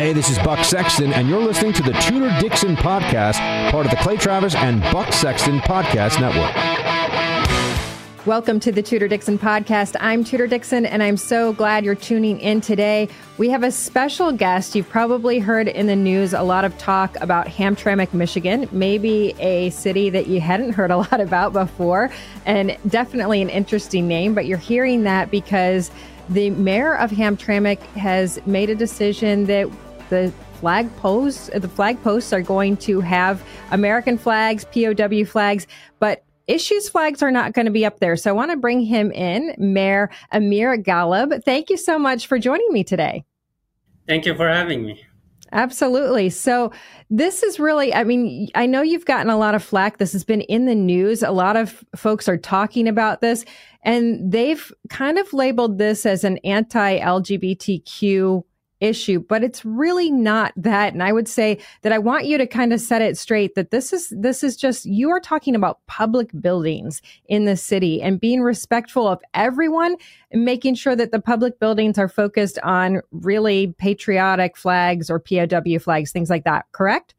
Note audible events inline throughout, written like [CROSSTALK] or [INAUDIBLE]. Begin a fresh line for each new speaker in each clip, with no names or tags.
Hey, this is Buck Sexton, and you're listening to the Tudor Dixon Podcast, part of the Clay Travis and Buck Sexton Podcast Network.
Welcome to the Tudor Dixon podcast. I'm Tudor Dixon, and I'm so glad you're tuning in today. We have a special guest. You've probably heard in the news a lot of talk about Hamtramck, Michigan, maybe a city that you hadn't heard a [LAUGHS] lot about before, and definitely an interesting name. But you're hearing that because the mayor of Hamtramck has made a decision that the flag posts, the flag posts are going to have American flags, POW flags, but issues flags are not going to be up there. So I want to bring him in, Mayor Amer Ghalib. Thank you so much for joining me today.
Thank you for having me.
Absolutely. So this is really, I mean, I know you've gotten a lot of flack. This has been in the news. A lot of folks are talking about this, and they've kind of labeled this as an anti LGBTQ issue, but it's really not that. And I would say that I want you to kind of set it straight that this is this is just you are talking about public buildings in the city and being respectful of everyone and making sure that the public buildings are focused on really patriotic flags or POW flags, things like that. Correct?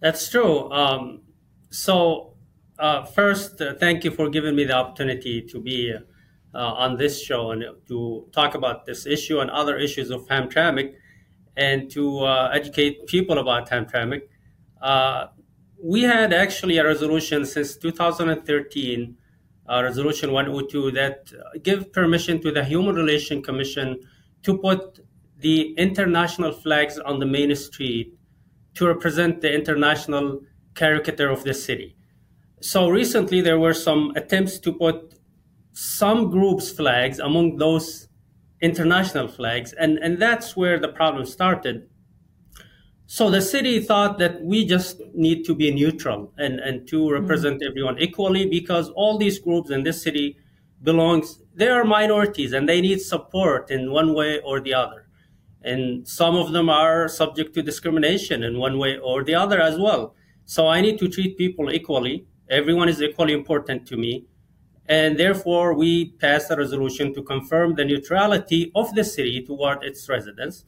That's true. Um, so uh, first, uh, thank you for giving me the opportunity to be on this show and to talk about this issue and other issues of Hamtramck and to uh, educate people about Hamtramck. Uh, we had actually a resolution since 2013, uh, Resolution 102, that give permission to the Human Relations Commission to put the international flags on the main street to represent the international caricature of the city. So recently, there were some attempts to put some groups' flags among those international flags, and, and that's where the problem started. So the city thought that we just need to be neutral and, and to represent mm-hmm. everyone equally because all these groups in this city belongs they are minorities and they need support in one way or the other. And some of them are subject to discrimination in one way or the other as well. So I need to treat people equally. Everyone is equally important to me. And therefore, we passed a resolution to confirm the neutrality of the city toward its residents.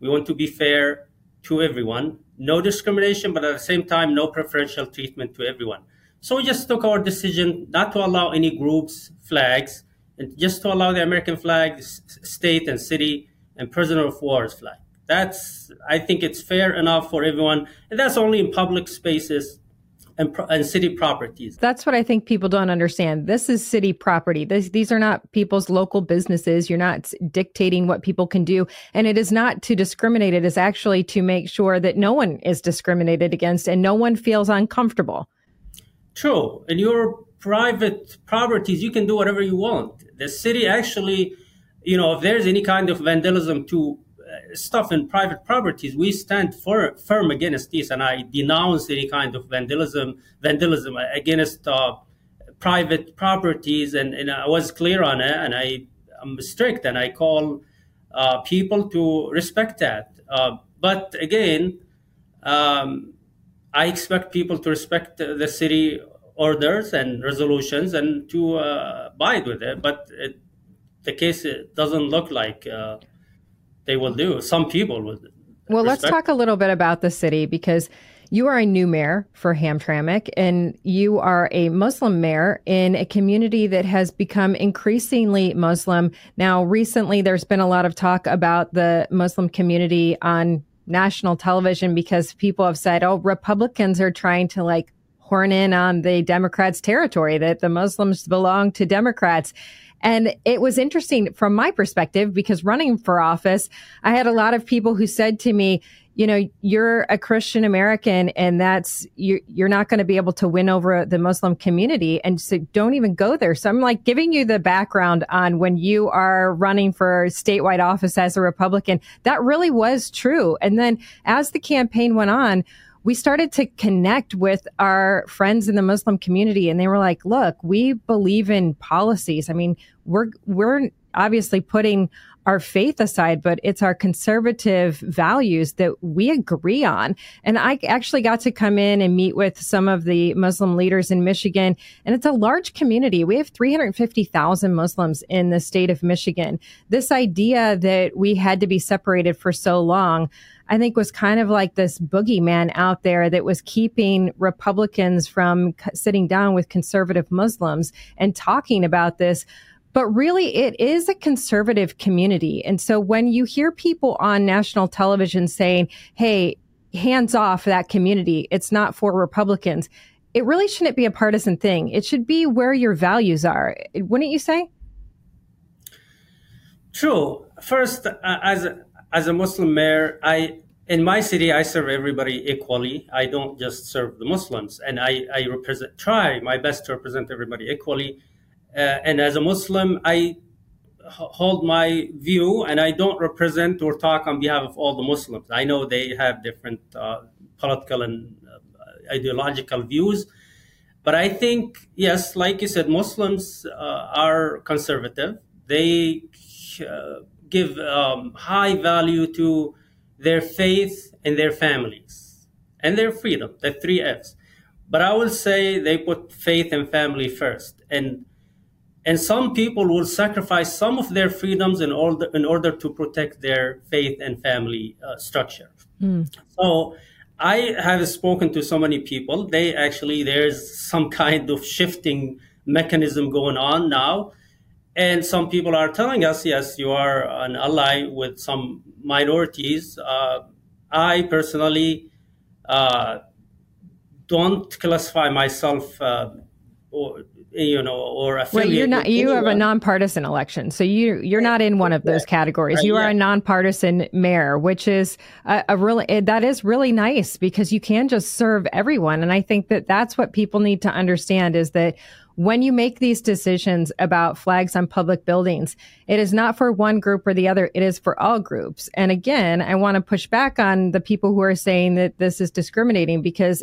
We want to be fair to everyone, no discrimination, but at the same time, no preferential treatment to everyone. So we just took our decision not to allow any groups, flags, and just to allow the American flag, state and city, and prisoner of war's flag. That's, I think it's fair enough for everyone. And that's only in public spaces and, and, city properties.
That's what I think people don't understand. This is city property. This, these are not people's local businesses. You're not dictating what people can do. And it is not to discriminate. It is actually to make sure that no one is discriminated against and no one feels uncomfortable.
True. In your private properties, you can do whatever you want. The city actually, you know, if there's any kind of vandalism to stuff in private properties, we stand for, firm against this, and I denounce any kind of vandalism, vandalism against uh, private properties, and, and I was clear on it, and I am strict, and I call uh, people to respect that. Uh, but again, um, I expect people to respect the city orders and resolutions and to uh, abide with it. But it, the case doesn't look like uh, they will do. Some people would.
Well, let's talk a little bit about the city because you are a new mayor for Hamtramck, and you are a Muslim mayor in a community that has become increasingly Muslim. Now, recently, there's been a lot of talk about the Muslim community on national television because people have said, oh, Republicans are trying to like horn in on the Democrats' territory, that the Muslims belong to Democrats. And it was interesting from my perspective because running for office, I had a lot of people who said to me, you know, you're a Christian American and that's, you're, you're not going to be able to win over the Muslim community. And so don't even go there. So I'm like giving you the background on when you are running for statewide office as a Republican. That really was true. And then as the campaign went on, we started to connect with our friends in the Muslim community and they were like, look, we believe in policies. I mean, we're, we're obviously putting our faith aside, but it's our conservative values that we agree on. And I actually got to come in and meet with some of the Muslim leaders in Michigan, and it's a large community. We have 350,000 Muslims in the state of Michigan. This idea that we had to be separated for so long, I think was kind of like this boogeyman out there that was keeping Republicans from sitting down with conservative Muslims and talking about this but really it is a conservative community. And so when you hear people on national television saying, Hey, hands off that community. It's not for Republicans. It really shouldn't be a partisan thing. It should be where your values are. Wouldn't you say?
True. First, uh, as a, as a Muslim mayor, I in my city I serve everybody equally. I don't just serve the Muslims, and I I represent try my best to represent everybody equally. Uh, and as a Muslim, I hold my view and I don't represent or talk on behalf of all the Muslims. I know they have different uh, political and uh, ideological views. But I think, yes, like you said, Muslims uh, are conservative. They uh, give um, high value to their faith and their families and their freedom, the three F's. But I will say they put faith and family first. And and some people will sacrifice some of their freedoms in order in order to protect their faith and family uh, structure. Mm. So I have spoken to so many people. They actually there's some kind of shifting mechanism going on now, and some people are telling us, yes, you are an ally with some minorities. Uh, I personally uh, don't classify myself. Uh, or you know, or affiliate.
Wait, you're not. You anyone. have a nonpartisan election, so you you're not in one of those categories. Right, you are yeah. a nonpartisan mayor, which is a, a really eh, that is really nice because you can just serve everyone, and I think that that's what people need to understand is that when you make these decisions about flags on public buildings, it is not for one group or the other. It is for all groups. And again, I want to push back on the people who are saying that this is discriminating because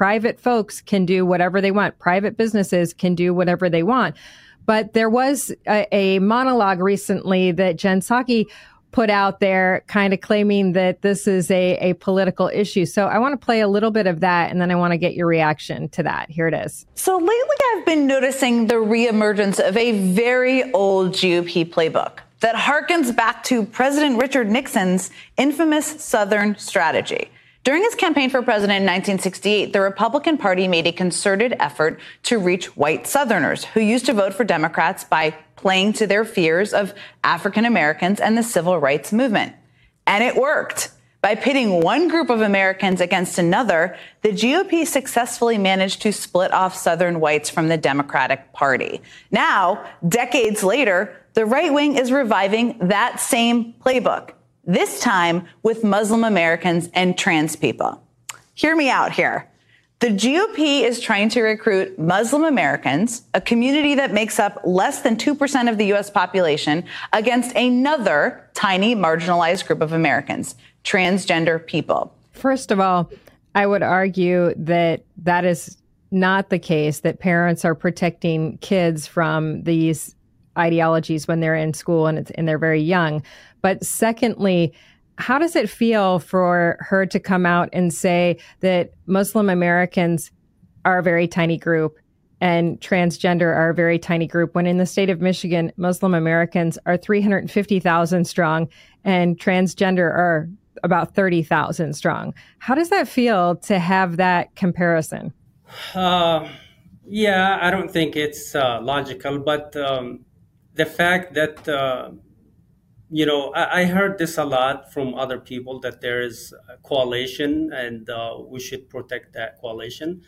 private folks can do whatever they want. Private businesses can do whatever they want. But there was a, a monologue recently that Jen Psaki put out there kind of claiming that this is a, a political issue. So I want to play a little bit of that and then I want to get your reaction to that. Here it is.
So lately I've been noticing the reemergence of a very old GOP playbook that harkens back to President Richard Nixon's infamous Southern strategy. During his campaign for president in 1968, the Republican Party made a concerted effort to reach white Southerners who used to vote for Democrats by playing to their fears of African Americans and the civil rights movement. And it worked. By pitting one group of Americans against another, the GOP successfully managed to split off Southern whites from the Democratic Party. Now, decades later, the right wing is reviving that same playbook this time with Muslim Americans and trans people. Hear me out here. The GOP is trying to recruit Muslim Americans, a community that makes up less than 2% of the U.S. population, against another tiny marginalized group of Americans, transgender people.
First of all, I would argue that that is not the case, that parents are protecting kids from these ideologies when they're in school and, and they're very young. But secondly, how does it feel for her to come out and say that Muslim Americans are a very tiny group and transgender are a very tiny group when in the state of Michigan, Muslim Americans are 350,000 strong and transgender are about 30,000 strong. How does that feel to have that comparison?
Uh, yeah, I don't think it's uh, logical, but um, the fact that, uh, you know, I, I, heard this a lot from other people that there is a coalition and uh, we should protect that coalition.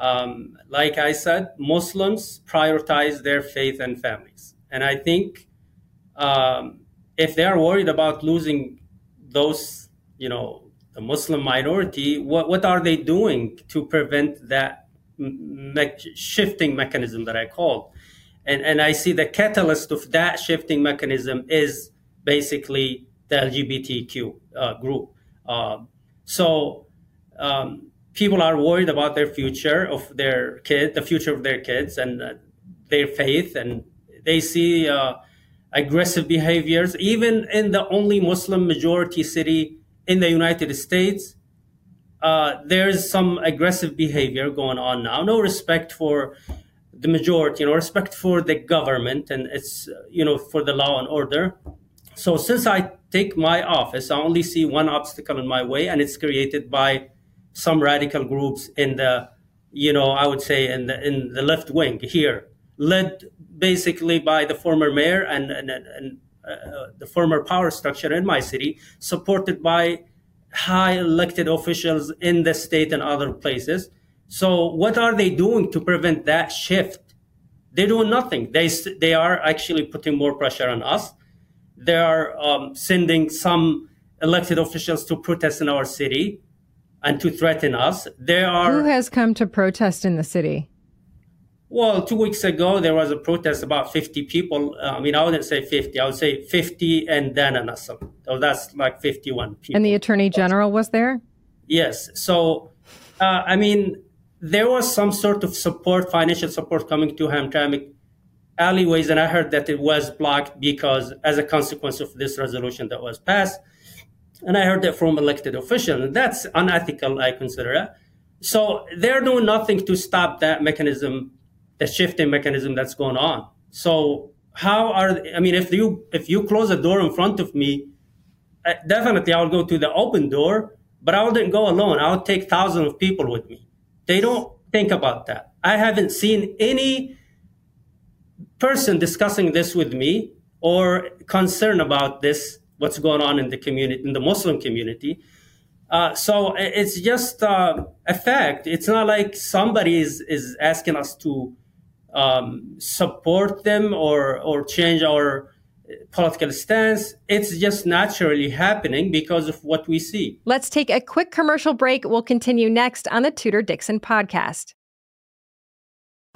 Um, like I said, Muslims prioritize their faith and families. And I think um, if they are worried about losing those, you know, the Muslim minority, what, what are they doing to prevent that me- shifting mechanism that I called? And, and I see the catalyst of that shifting mechanism is basically the LGBTQ uh, group. Uh, so um, people are worried about their future of their kid, the future of their kids, and uh, their faith, and they see uh, aggressive behaviors, even in the only Muslim majority city in the United States. Uh, there's some aggressive behavior going on now. No respect for the majority, no respect for the government, and it's you know for the law and order. So since I take my office, I only see one obstacle in my way, and it's created by some radical groups in the, you know, I would say in the in the left wing here, led basically by the former mayor and and, and uh, the former power structure in my city, supported by high elected officials in the state and other places. So what are they doing to prevent that shift? They're doing nothing. They they are actually putting more pressure on us. They are um, sending some elected officials to protest in our city and to threaten us. There are
who has come to protest in the city.
Well, two weeks ago there was a protest about 50 people. Uh, I mean, I wouldn't say 50. I would say 50 and then an assault. So that's like 51 people.
And the attorney general was there.
Yes. So, uh, I mean, there was some sort of support, financial support coming to Hamtramck alleyways, and I heard that it was blocked because, as a consequence of this resolution that was passed, and I heard that from elected officials. That's unethical, I consider it. So they're doing nothing to stop that mechanism, the shifting mechanism that's going on. So how are I mean, if you if you close a door in front of me, definitely I'll go to the open door, but I wouldn't go alone. I would take thousands of people with me. They don't think about that. I haven't seen any person discussing this with me or concerned about this what's going on in the community, in the Muslim community. Uh, so it's just uh, a fact. It's not like somebody is, is asking us to um, support them or, or change our political stance. It's just naturally happening because of what we see.
Let's take a quick commercial break. We'll continue next on the Tudor Dixon podcast.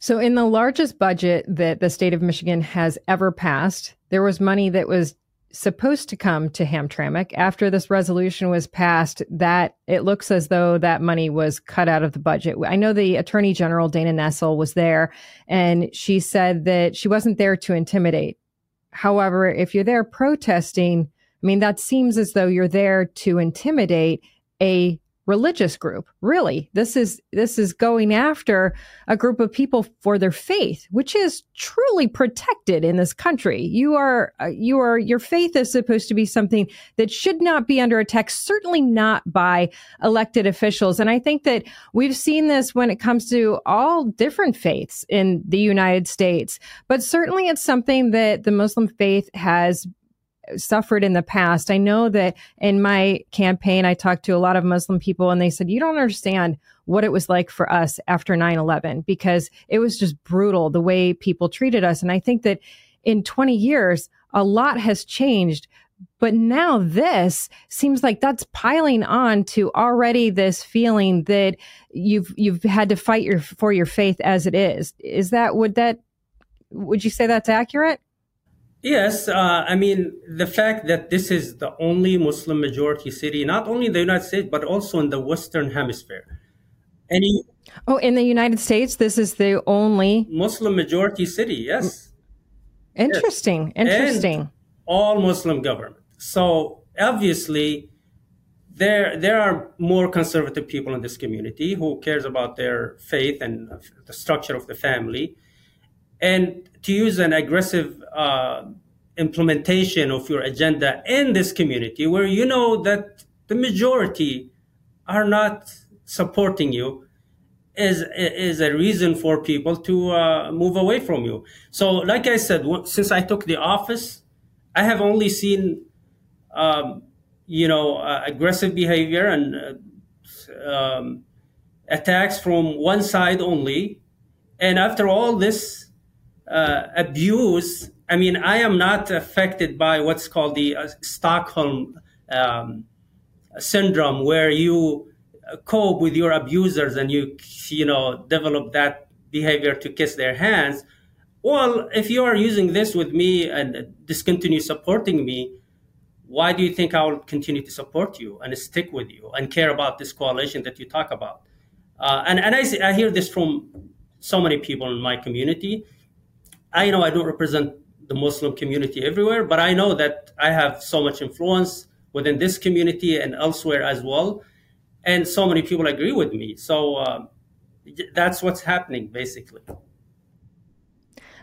So, in the largest budget that the state of Michigan has ever passed, there was money that was supposed to come to Hamtramck. After this resolution was passed, that it looks as though that money was cut out of the budget. I know the Attorney General Dana Nessel was there, and she said that she wasn't there to intimidate. However, if you're there protesting, I mean, that seems as though you're there to intimidate a religious group. Really, this is this is going after a group of people for their faith, which is truly protected in this country. You are uh, you are your faith is supposed to be something that should not be under attack, certainly not by elected officials. And I think that we've seen this when it comes to all different faiths in the United States, but certainly it's something that the Muslim faith has suffered in the past. I know that in my campaign, I talked to a lot of Muslim people and they said, you don't understand what it was like for us after 9 11 because it was just brutal the way people treated us. And I think that in 20 years, a lot has changed. But now this seems like that's piling on to already this feeling that you've you've had to fight your for your faith as it is. Is that would that would you say that's accurate?
Yes, uh, I mean, the fact that this is the only Muslim majority city, not only in the United States, but also in the Western Hemisphere.
Any Oh, in the United States, this is the only
Muslim majority city, yes.
Interesting, yes. interesting. And
all Muslim government. So obviously, there there are more conservative people in this community who cares about their faith and the structure of the family and to use an aggressive uh, implementation of your agenda in this community where you know that the majority are not supporting you is is a reason for people to uh, move away from you. So, like I said, since I took the office, I have only seen, um, you know, uh, aggressive behavior and uh, um, attacks from one side only. And after all this uh, abuse, I mean, I am not affected by what's called the uh, Stockholm um, syndrome, where you cope with your abusers and you, you know, develop that behavior to kiss their hands. Well, if you are using this with me and discontinue supporting me, why do you think I will continue to support you and stick with you and care about this coalition that you talk about? Uh, and and I, I hear this from so many people in my community I know I don't represent the Muslim community everywhere, but I know that I have so much influence within this community and elsewhere as well. And so many people agree with me. So uh, that's what's happening, basically.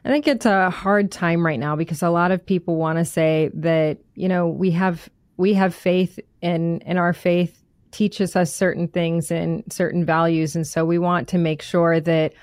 I think it's a hard time right now because a lot of people want to say that, you know, we have we have faith in in our faith teaches us certain things and certain values and so we want to make sure that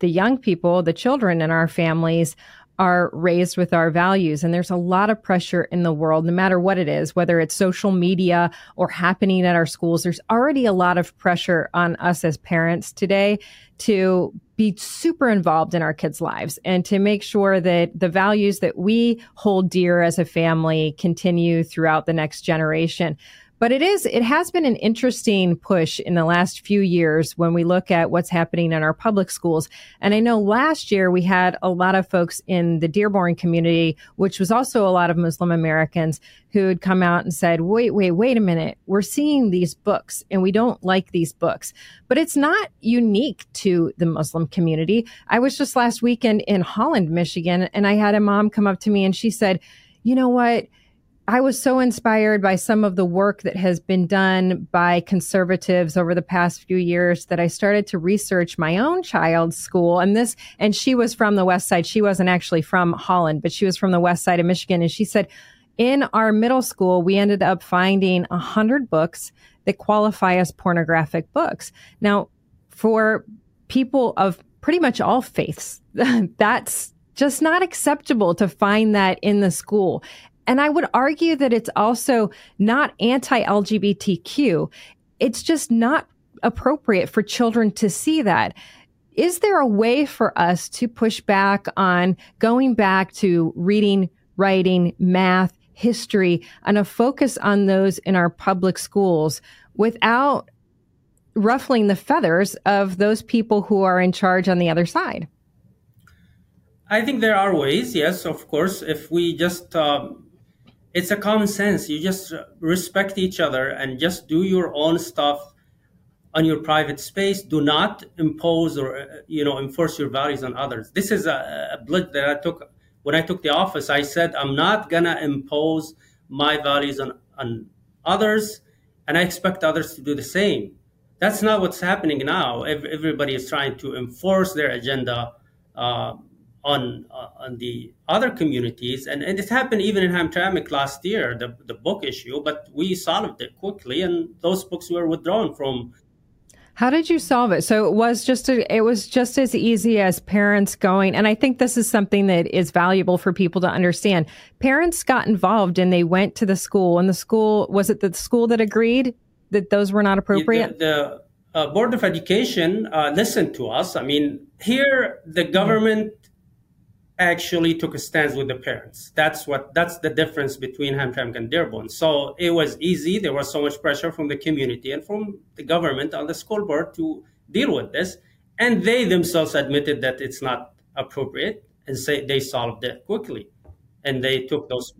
the young people, the children in our families are raised with our values. And there's a lot of pressure in the world, no matter what it is, whether it's social media or happening at our schools. There's already a lot of pressure on us as parents today to be super involved in our kids' lives and to make sure that the values that we hold dear as a family continue throughout the next generation. But it is, it has been an interesting push in the last few years when we look at what's happening in our public schools. And I know last year we had a lot of folks in the Dearborn community, which was also a lot of Muslim Americans who had come out and said, wait, wait, wait a minute. We're seeing these books and we don't like these books. But it's not unique to the Muslim community. I was just last weekend in Holland, Michigan, and I had a mom come up to me and she said, you know what? I was so inspired by some of the work that has been done by conservatives over the past few years that I started to research my own child's school. And this, and she was from the West Side. She wasn't actually from Holland, but she was from the West Side of Michigan. And she said, in our middle school, we ended up finding a hundred books that qualify as pornographic books. Now, for people of pretty much all faiths, [LAUGHS] that's just not acceptable to find that in the school. And I would argue that it's also not anti LGBTQ. It's just not appropriate for children to see that. Is there a way for us to push back on going back to reading, writing, math, history, and a focus on those in our public schools without ruffling the feathers of those people who are in charge on the other side?
I think there are ways, yes, of course. If we just, um, it's a common sense. You just respect each other and just do your own stuff on your private space. Do not impose or, uh, you know, enforce your values on others. This is a, a blood that I took when I took the office. I said, I'm not to impose my values on, on others, and I expect others to do the same. That's not what's happening now. Everybody is trying to enforce their agenda. Uh, on uh, on the other communities, and, and it happened even in Hamtramck last year, the the book issue. But we solved it quickly, and those books were withdrawn from.
How did you solve it? So it was just a, it was just as easy as parents going, and I think this is something that is valuable for people to understand. Parents got involved and they went to the school, and the school was it the school that agreed that those were not appropriate.
The, the uh, board of education uh, listened to us. I mean, here the government actually took a stance with the parents. That's what that's the difference between Hamtramck and Dearborn. So it was easy. There was so much pressure from the community and from the government on the school board to deal with this, and they themselves admitted that it's not appropriate and say they solved it quickly, and they took those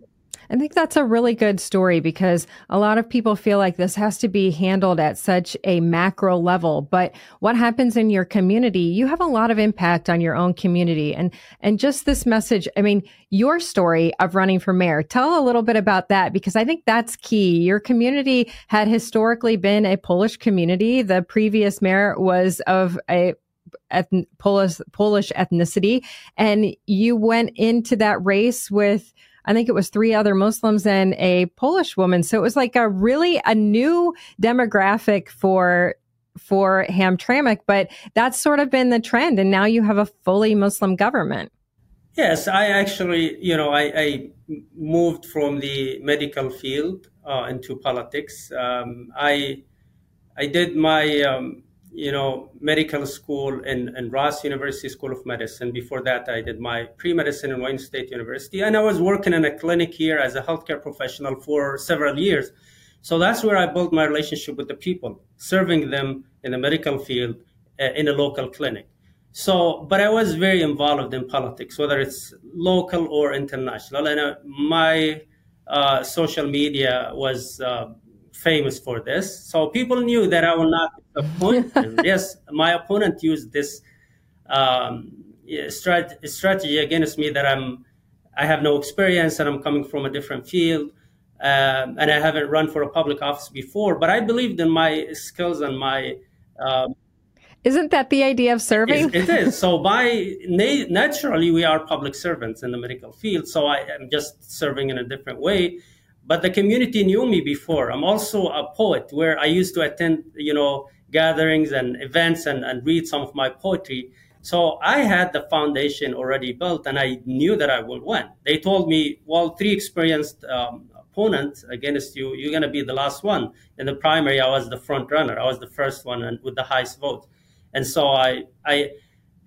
I think that's a really good story because a lot of people feel like this has to be handled at such a macro level. But what happens in your community, you have a lot of impact on your own community. And, and just this message, I mean, your story of running for mayor, tell a little bit about that because I think that's key. Your community had historically been a Polish community. The previous mayor was of a Polish Polish ethnicity, and you went into that race with I think it was three other Muslims and a Polish woman. So it was like a really a new demographic for for Hamtramck, but that's sort of been the trend. And now you have a fully Muslim government.
Yes, I actually, you know, I, I moved from the medical field uh, into politics. Um, I I did my um, you know, medical school in, in Ross University School of Medicine. Before that, I did my pre-medicine in Wayne State University. And I was working in a clinic here as a healthcare professional for several years. So that's where I built my relationship with the people, serving them in the medical field uh, in a local clinic. So, but I was very involved in politics, whether it's local or international. And uh, my uh, social media was uh, famous for this. So people knew that I will not disappoint [LAUGHS] yes, my opponent used this um, strat- strategy against me that I'm I have no experience and I'm coming from a different field. Um, and I haven't run for a public office before, but I believed in my skills and my. Um,
Isn't that the idea of serving?
it is. [LAUGHS] So by na- naturally, we are public servants in the medical field. So I am just serving in a different way but the community knew me before. I'm also a poet where I used to attend, you know, gatherings and events and, and read some of my poetry. So I had the foundation already built and I knew that I would win. They told me, well, three experienced um, opponents against you, you're going to be the last one. In the primary, I was the front runner. I was the first one and with the highest vote. And so I, I,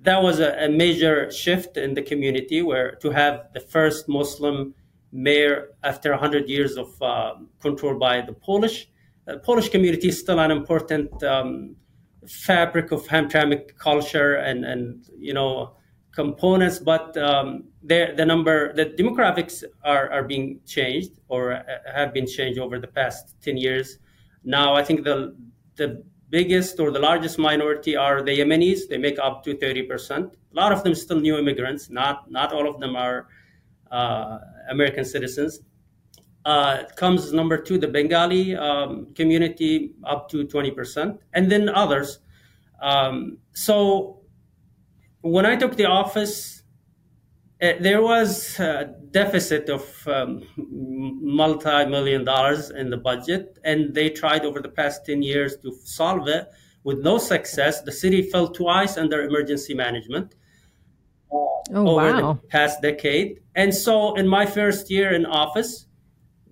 that was a, a major shift in the community where to have the first Muslim mayor after 100 years of uh, control by the Polish. The Polish community is still an important um, fabric of Hamtramck culture and, and you know components, but um, the number, the demographics are, are being changed or uh, have been changed over the past 10 years. Now, I think the the biggest or the largest minority are the Yemenis. They make up to 30%. A lot of them still new immigrants. Not not all of them are uh, American citizens. Uh, comes number two, the Bengali um, community, up to 20%, and then others. Um, so when I took the office, uh, there was a deficit of um, multi-million dollars in the budget, and they tried over the past 10 years to solve it with no success. The city fell twice under emergency management
oh, over wow.
the past decade. And so in my first year in office,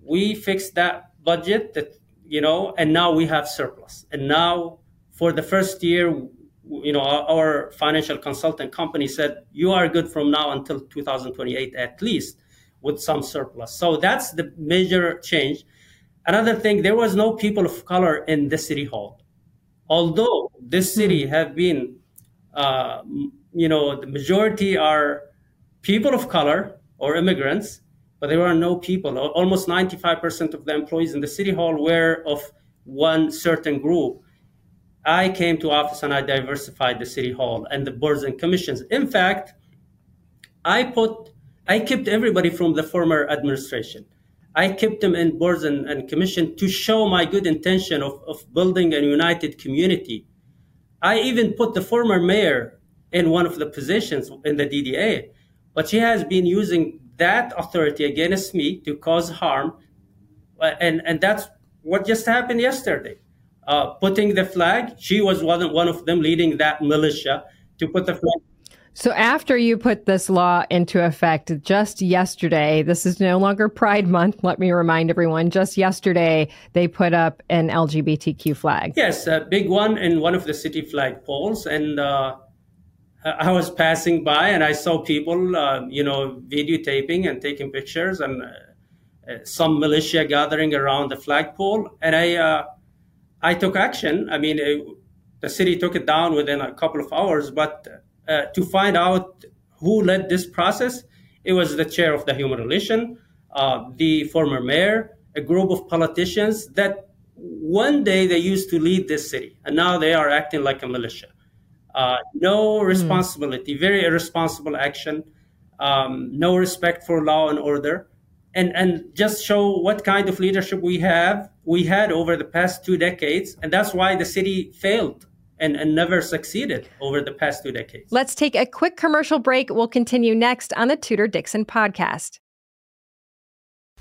we fixed that budget that, you know, and now we have surplus. And now for the first year, you know, our, our financial consultant company said, you are good from now until 2028 at least with some surplus. So that's the major change. Another thing, there was no people of color in the city hall. Although this city hmm. have been uh, you know, the majority are people of color or immigrants, but there were no people. Almost 95% of the employees in the city hall were of one certain group. I came to office and I diversified the city hall and the boards and commissions. In fact, I put I kept everybody from the former administration. I kept them in boards and, and commission to show my good intention of, of building a united community. I even put the former mayor in one of the positions in the DDA, but she has been using that authority against me to cause harm. And, and that's what just happened yesterday. Uh, putting the flag, she was one, one of them leading that militia to put the flag
so after you put this law into effect just yesterday, this is no longer Pride Month. Let me remind everyone, just yesterday, they put up an LGBTQ flag.
Yes, a big one in one of the city flag poles. And uh, I was passing by and I saw people, uh, you know, videotaping and taking pictures and uh, uh some militia gathering around the flagpole. And I, uh, I took action. I mean, it, the city took it down within a couple of hours, but uh, to find out who led this process, it was the chair of the Human Relation, uh, the former mayor, a group of politicians that one day they used to lead this city, and now they are acting like a militia. Uh, no hmm. responsibility, mm. very irresponsible action, um, no respect for law and order, and and just show what kind of leadership we have we had over the past two decades, and that's why the city failed and, and never succeeded over the past two decades.
Let's take a quick commercial break. We'll continue next on the Tudor Dixon podcast.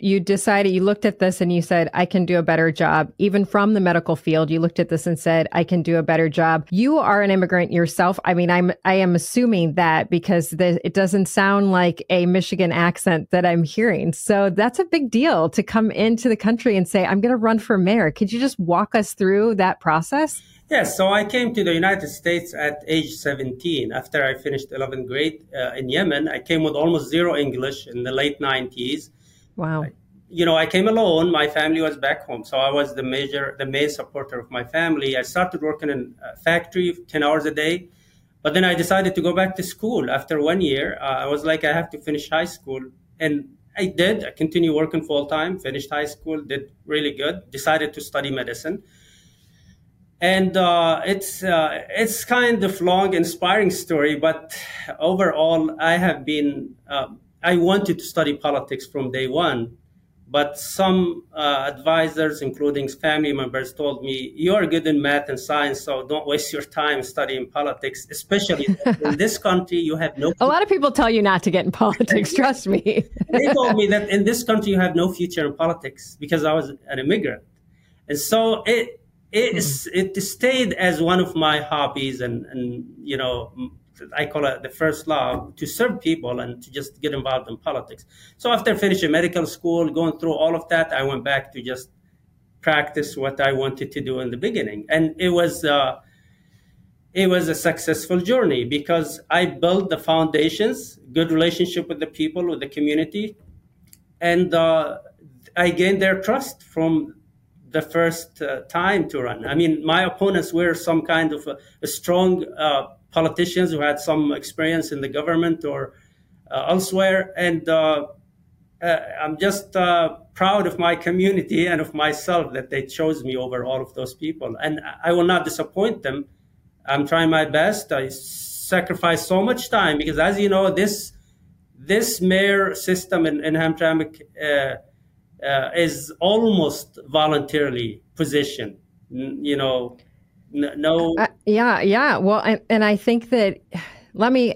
you decided you looked at this and you said i can do a better job. Even from the medical field you looked at this and said i can do a better job. You are an immigrant yourself. I mean i'm i am assuming that because the, it doesn't sound like a michigan accent that i'm hearing. So that's a big deal to come into the country and say i'm going to run for mayor. Could you just walk us through that process?
Yes, so I came to the United States at age 17 after I finished 11th grade uh, in Yemen. I came with almost zero English in the late 90s.
Wow.
You know, I came alone. My family was back home, so I was the major, the main supporter of my family. I started working in a factory, ten hours a day, but then I decided to go back to school. After one year, uh, I was like, I have to finish high school, and I did. I continued working full time, finished high school, did really good. Decided to study medicine, and uh, it's uh, it's kind of long, inspiring story. But overall, I have been uh, I wanted to study politics from day one, but some uh, advisors, including family members, told me, You are good in math and science, so don't waste your time studying politics, especially in this country, you have no. [LAUGHS]
A lot of people tell you not to get in politics, trust me. [LAUGHS]
they told me that in this country, you have no future in politics because I was an immigrant. And so it, it, hmm. it stayed as one of my hobbies and, and you know, I call it the first law to serve people and to just get involved in politics. So after finishing medical school, going through all of that, I went back to just practice what I wanted to do in the beginning. And it was, uh, it was a successful journey because I built the foundations, good relationship with the people, with the community, and uh, I gained their trust from the first uh, time to run. I mean, my opponents were some kind of a, a strong uh, politicians who had some experience in the government or uh, elsewhere, and uh, uh, I'm just proud of my community and of myself that they chose me over all of those people, and I will not disappoint them. I'm trying my best. I sacrifice so much time because, as you know, this this mayor system in, in Hamtramck uh, uh, is almost voluntarily positioned. You know, no.
Uh, yeah, yeah. Well, and, and I think that let me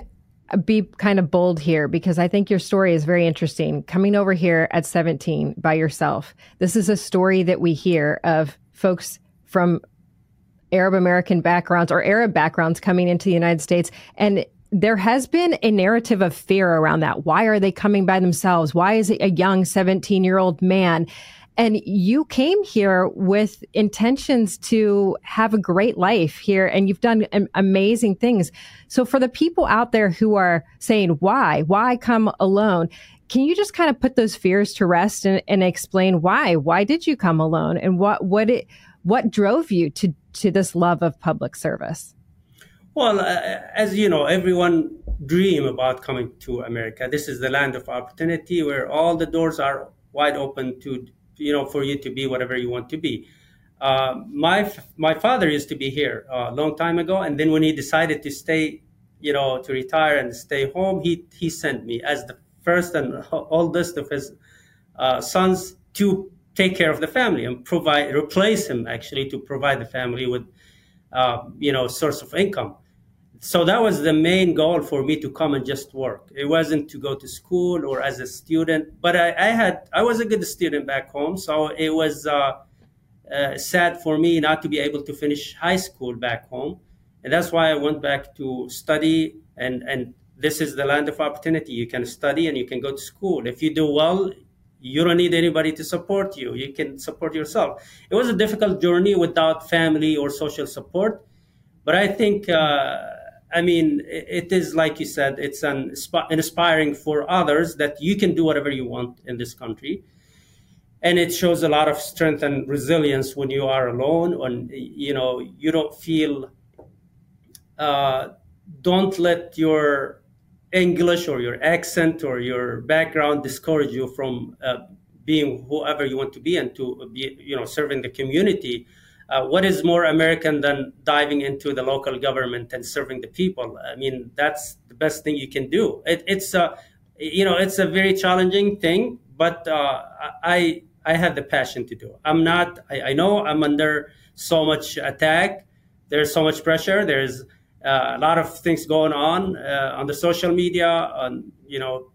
be kind of bold here because I think your story is very interesting. Coming over here at 17 by yourself, this is a story that we hear of folks from Arab American backgrounds or Arab backgrounds coming into the United States. And there has been a narrative of fear around that. Why are they coming by themselves? Why is it a young 17 year old man? And you came here with intentions to have a great life here, and you've done amazing things. So, for the people out there who are saying, why? Why come alone? Can you just kind of put those fears to rest and, and explain why? Why did you come alone? And what, what, it, what drove you to, to this love of public service?
Well, uh, as you know, everyone dream about coming to America. This is the land of opportunity where all the doors are wide open to you know for you to be whatever you want to be. Uh, my my father used to be here a long time ago, and then when he decided to stay, you know, to retire and stay home, he he sent me as the first and [LAUGHS] oldest of his uh, sons to take care of the family and provide replace him actually to provide the family with uh, you know source of income so that was the main goal for me to come and just work. It wasn't to go to school or as a student, but I, I had I was a good student back home, so it was uh, uh, sad for me not to be able to finish high school back home, and that's why I went back to study. And and this is the land of opportunity. You can study and you can go to school. If you do well, you don't need anybody to support you. You can support yourself. It was a difficult journey without family or social support, but I think. Uh, I mean, it is like you said, it's an inspiring for others that you can do whatever you want in this country. And it shows a lot of strength and resilience when you are alone, and you know you don't feel. Uh, don't let your English or your accent or your background discourage you from uh, being whoever you want to be and to be, you know, serving the community uh, what is more American than diving into the local government and serving the people? I mean, that's the best thing you can do. It, it's a, you know, it's a very challenging thing, but uh, I I have the passion to do. It. I'm not. I, I, know I'm under so much attack. There's so much pressure. There's uh, a lot of things going on uh, on the social media, on you know,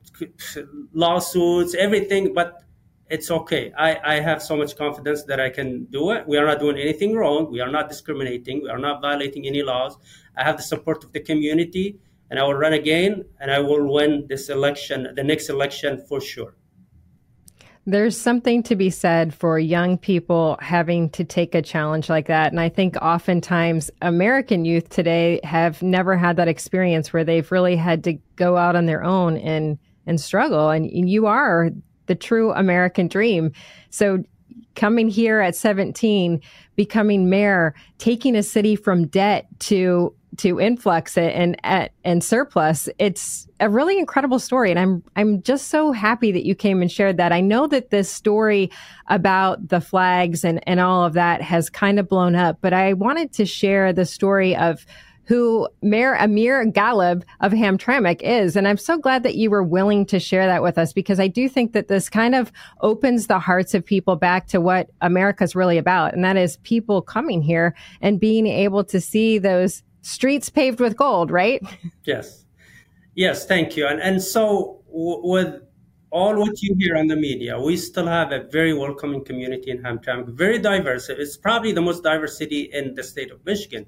lawsuits, everything. But it's okay. I, I have so much confidence that I can do it. We are not doing anything wrong. We are not discriminating. We are not violating any laws. I have the support of the community, and I will run again, and I will win this election, the next election for sure.
There's something to be said for young people having to take a challenge like that. And I think oftentimes American youth today have never had that experience where they've really had to go out on their own and and struggle. And you are the true American dream. So coming here at 17, becoming mayor, taking a city from debt to to influx it and at and surplus it's a really incredible story and i'm i'm just so happy that you came and shared that i know that this story about the flags and and all of that has kind of blown up but i wanted to share the story of who Mayor Amer Ghalib of Hamtramck is. And I'm so glad that you were willing to share that with us because I do think that this kind of opens the hearts of people back to what America's really about. And that is people coming here and being able to see those streets paved with gold, right?
Yes. Yes, thank you. And, and so w- with all what you hear on the media, we still have a very welcoming community in Hamtramck, very diverse. It's probably the most diverse city in the state of Michigan.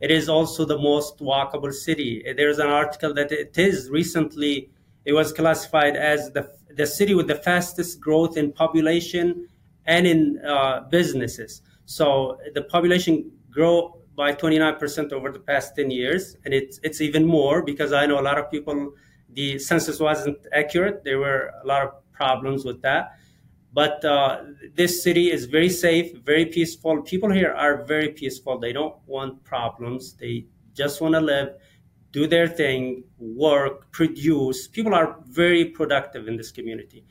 It is also the most walkable city. There's an article that it is recently, it was classified as the, the city with the fastest growth in population and in uh, businesses. So the population grow by 29% over the past 10 years, and it's it's even more because I know a lot of people the census wasn't accurate. There were a lot of problems with that. But uh, this city is very safe, very peaceful. People here are very peaceful. They don't want problems. They just want to live, do their thing, work, produce. People are very productive in this community.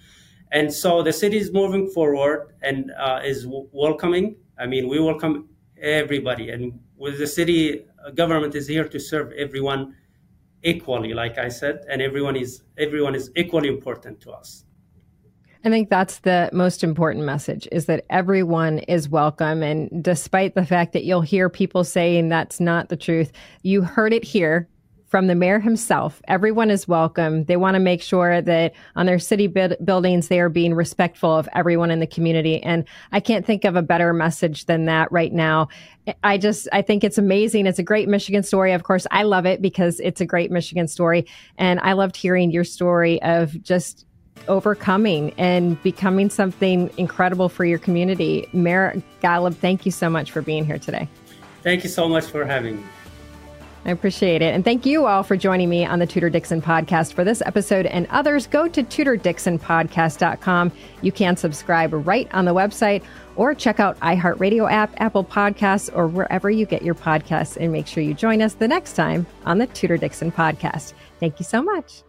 And so the city is moving forward and uh, is w- welcoming. I mean, we welcome everybody. And with the city uh, government is here to serve everyone equally, like I said, and everyone is everyone is equally important to us.
I think that's the most important message is that everyone is welcome. And despite the fact that you'll hear people saying that's not the truth, you heard it here from the mayor himself. Everyone is welcome. They want to make sure that on their city buildings, they are being respectful of everyone in the community. And I can't think of a better message than that right now. I just, I think it's amazing. It's a great Michigan story. Of course, I love it because it's a great Michigan story. And I loved hearing your story of just overcoming and becoming something incredible for your community. Mayor Ghalib, thank you so much for being here today.
Thank you so much for having me.
I appreciate it. And thank you all for joining me on the Tudor Dixon podcast. For this episode and others, go to tudordixonpodcast.com. You can subscribe right on the website or check out iHeartRadio app, Apple Podcasts, or wherever you get your podcasts. And make sure you join us the next time on the Tudor Dixon podcast. Thank you so much.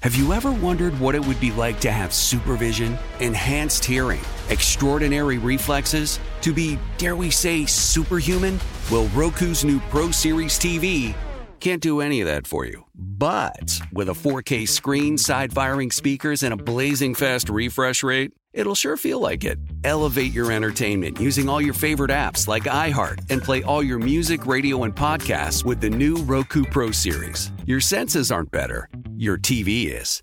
Have you ever wondered what it would be like to have supervision, enhanced hearing, extraordinary reflexes, to be, dare we say, superhuman? Well, Roku's new Pro Series TV can't do any of that for you. But with a 4K screen, side firing speakers, and a blazing fast refresh rate, it'll sure feel like it. Elevate your entertainment using all your favorite apps like iHeart and play all your music, radio, and podcasts with the new Roku Pro Series. Your senses aren't better, your TV is.